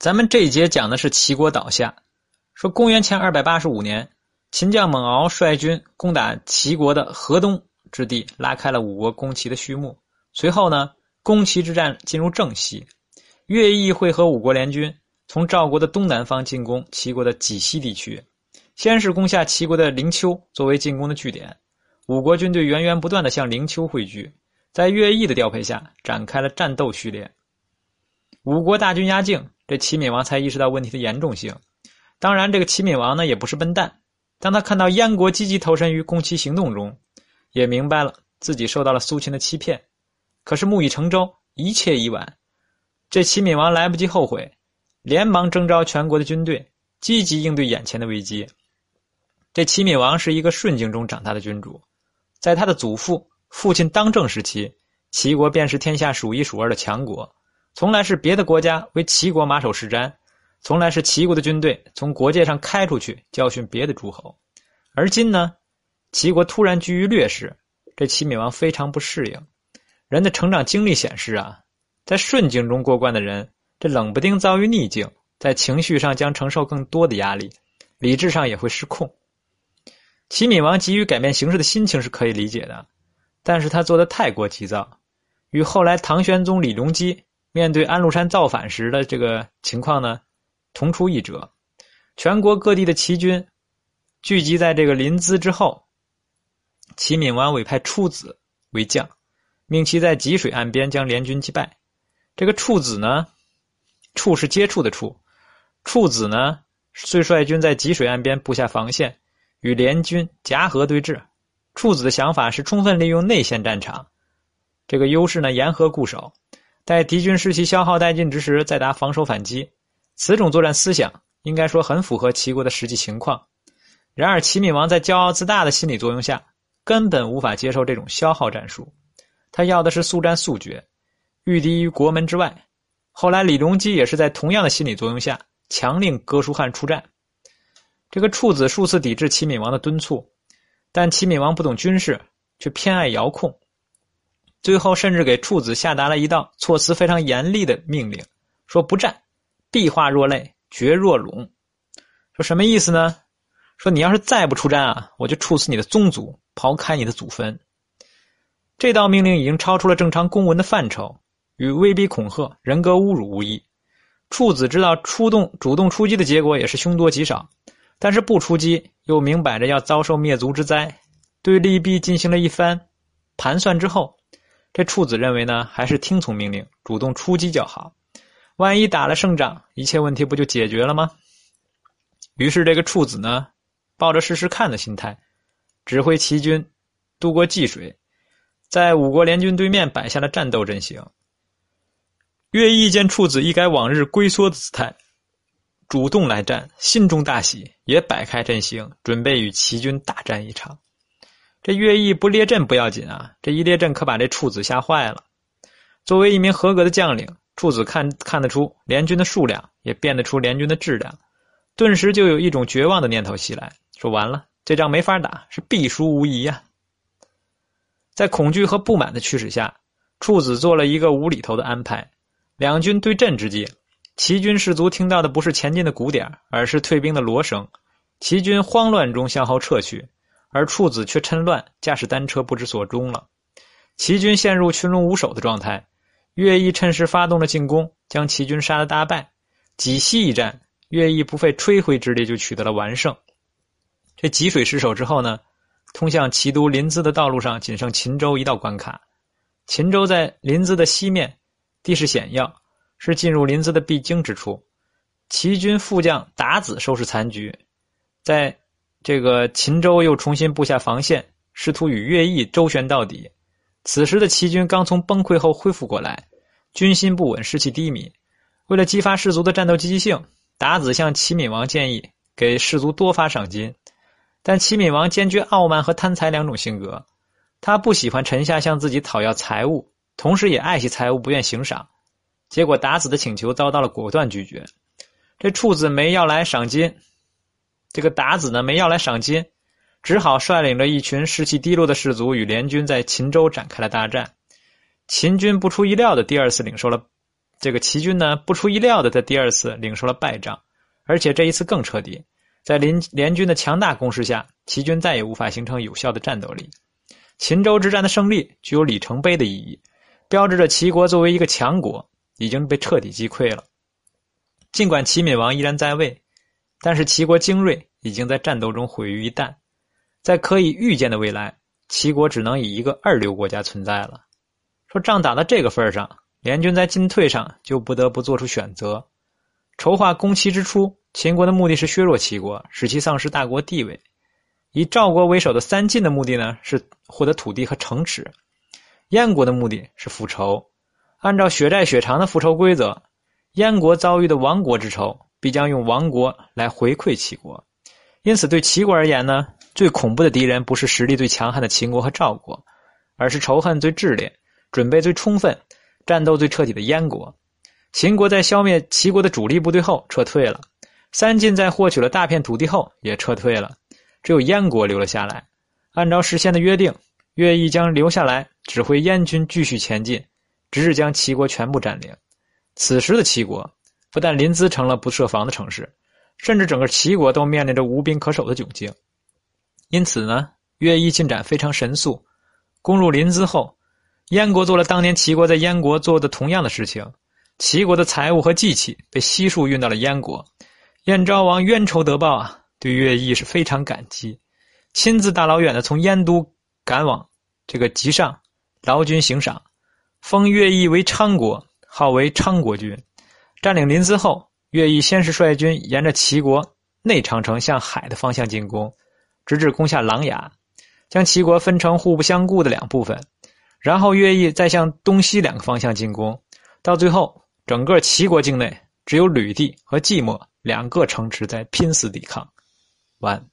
咱们这一节讲的是齐国倒下。说公元前二百八十五年，秦将蒙敖率军攻打齐国的河东之地，拉开了五国攻齐的序幕。随后呢，攻齐之战进入正戏，乐毅会合五国联军，从赵国的东南方进攻齐国的济西地区。先是攻下齐国的灵丘，作为进攻的据点。五国军队源源不断的向灵丘汇聚，在乐毅的调配下，展开了战斗序列。五国大军压境，这齐闵王才意识到问题的严重性。当然，这个齐闵王呢也不是笨蛋。当他看到燕国积极投身于攻齐行动中，也明白了自己受到了苏秦的欺骗。可是木已成舟，一切已晚。这齐闵王来不及后悔，连忙征召全国的军队，积极应对眼前的危机。这齐闵王是一个顺境中长大的君主，在他的祖父、父亲当政时期，齐国便是天下数一数二的强国，从来是别的国家为齐国马首是瞻。从来是齐国的军队从国界上开出去教训别的诸侯，而今呢，齐国突然居于劣势，这齐闵王非常不适应。人的成长经历显示啊，在顺境中过关的人，这冷不丁遭遇逆境，在情绪上将承受更多的压力，理智上也会失控。齐闵王急于改变形势的心情是可以理解的，但是他做的太过急躁，与后来唐玄宗李隆基面对安禄山造反时的这个情况呢。同出一辙，全国各地的齐军聚集在这个临淄之后。齐闵王委派处子为将，命其在济水岸边将联军击败。这个处子呢，处是接触的处，处子呢，遂率军在济水岸边布下防线，与联军夹河对峙。处子的想法是充分利用内线战场这个优势呢，沿河固守，待敌军士气消耗殆尽之时，再达防守反击。此种作战思想应该说很符合齐国的实际情况，然而齐闵王在骄傲自大的心理作用下，根本无法接受这种消耗战术，他要的是速战速决，御敌于国门之外。后来李隆基也是在同样的心理作用下，强令哥舒翰出战。这个处子数次抵制齐闵王的敦促，但齐闵王不懂军事，却偏爱遥控，最后甚至给处子下达了一道措辞非常严厉的命令，说不战。必化若泪，绝若陇。说什么意思呢？说你要是再不出战啊，我就处死你的宗族，刨开你的祖坟。这道命令已经超出了正常公文的范畴，与威逼恐吓、人格侮辱无异。处子知道出动、主动出击的结果也是凶多吉少，但是不出击又明摆着要遭受灭族之灾。对利弊进行了一番盘算之后，这处子认为呢，还是听从命令，主动出击较好。万一打了胜仗，一切问题不就解决了吗？于是这个处子呢，抱着试试看的心态，指挥齐军渡过济水，在五国联军对面摆下了战斗阵型。乐毅见处子一改往日龟缩的姿态，主动来战，心中大喜，也摆开阵型，准备与齐军大战一场。这乐毅不列阵不要紧啊，这一列阵可把这处子吓坏了。作为一名合格的将领。处子看看得出联军的数量，也辨得出联军的质量，顿时就有一种绝望的念头袭来，说：“完了，这仗没法打，是必输无疑呀！”在恐惧和不满的驱使下，处子做了一个无厘头的安排。两军对阵之际，齐军士卒听到的不是前进的鼓点，而是退兵的锣声。齐军慌乱中向后撤去，而处子却趁乱驾驶单车不知所终了。齐军陷入群龙无首的状态。乐毅趁势发动了进攻，将齐军杀得大败。济西一战，乐毅不费吹灰之力就取得了完胜。这济水失守之后呢，通向齐都临淄的道路上仅剩秦州一道关卡。秦州在临淄的西面，地势险要，是进入临淄的必经之处。齐军副将达子收拾残局，在这个秦州又重新布下防线，试图与乐毅周旋到底。此时的齐军刚从崩溃后恢复过来。军心不稳，士气低迷。为了激发士卒的战斗积极性，达子向齐闵王建议给士卒多发赏金。但齐闵王兼具傲慢和贪财两种性格，他不喜欢臣下向自己讨要财物，同时也爱惜财物，不愿行赏。结果达子的请求遭到了果断拒绝。这处子没要来赏金，这个达子呢没要来赏金，只好率领着一群士气低落的士卒与联军在秦州展开了大战。秦军不出意料的第二次领受了这个齐军呢，不出意料的在第二次领受了败仗，而且这一次更彻底。在联联军的强大攻势下，齐军再也无法形成有效的战斗力。秦州之战的胜利具有里程碑的意义，标志着齐国作为一个强国已经被彻底击溃了。尽管齐闵王依然在位，但是齐国精锐已经在战斗中毁于一旦，在可以预见的未来，齐国只能以一个二流国家存在了。说仗打到这个份儿上，联军在进退上就不得不做出选择。筹划攻齐之初，秦国的目的是削弱齐国，使其丧失大国地位；以赵国为首的三晋的目的呢，是获得土地和城池；燕国的目的是复仇。按照血债血偿的复仇规则，燕国遭遇的亡国之仇，必将用亡国来回馈齐国。因此，对齐国而言呢，最恐怖的敌人不是实力最强悍的秦国和赵国，而是仇恨最炽烈。准备最充分、战斗最彻底的燕国，秦国在消灭齐国的主力部队后撤退了；三晋在获取了大片土地后也撤退了，只有燕国留了下来。按照事先的约定，乐毅将留下来指挥燕军继续前进，直至将齐国全部占领。此时的齐国不但临淄成了不设防的城市，甚至整个齐国都面临着无兵可守的窘境。因此呢，乐毅进展非常神速，攻入临淄后。燕国做了当年齐国在燕国做的同样的事情，齐国的财物和祭器被悉数运到了燕国。燕昭王冤仇得报啊，对乐毅是非常感激，亲自大老远的从燕都赶往这个集上劳军行赏，封乐毅为昌国，号为昌国君。占领临淄后，乐毅先是率军沿着齐国内长城向海的方向进攻，直至攻下琅琊，将齐国分成互不相顾的两部分。然后，乐毅再向东西两个方向进攻，到最后，整个齐国境内只有吕地和寂寞两个城池在拼死抵抗。完。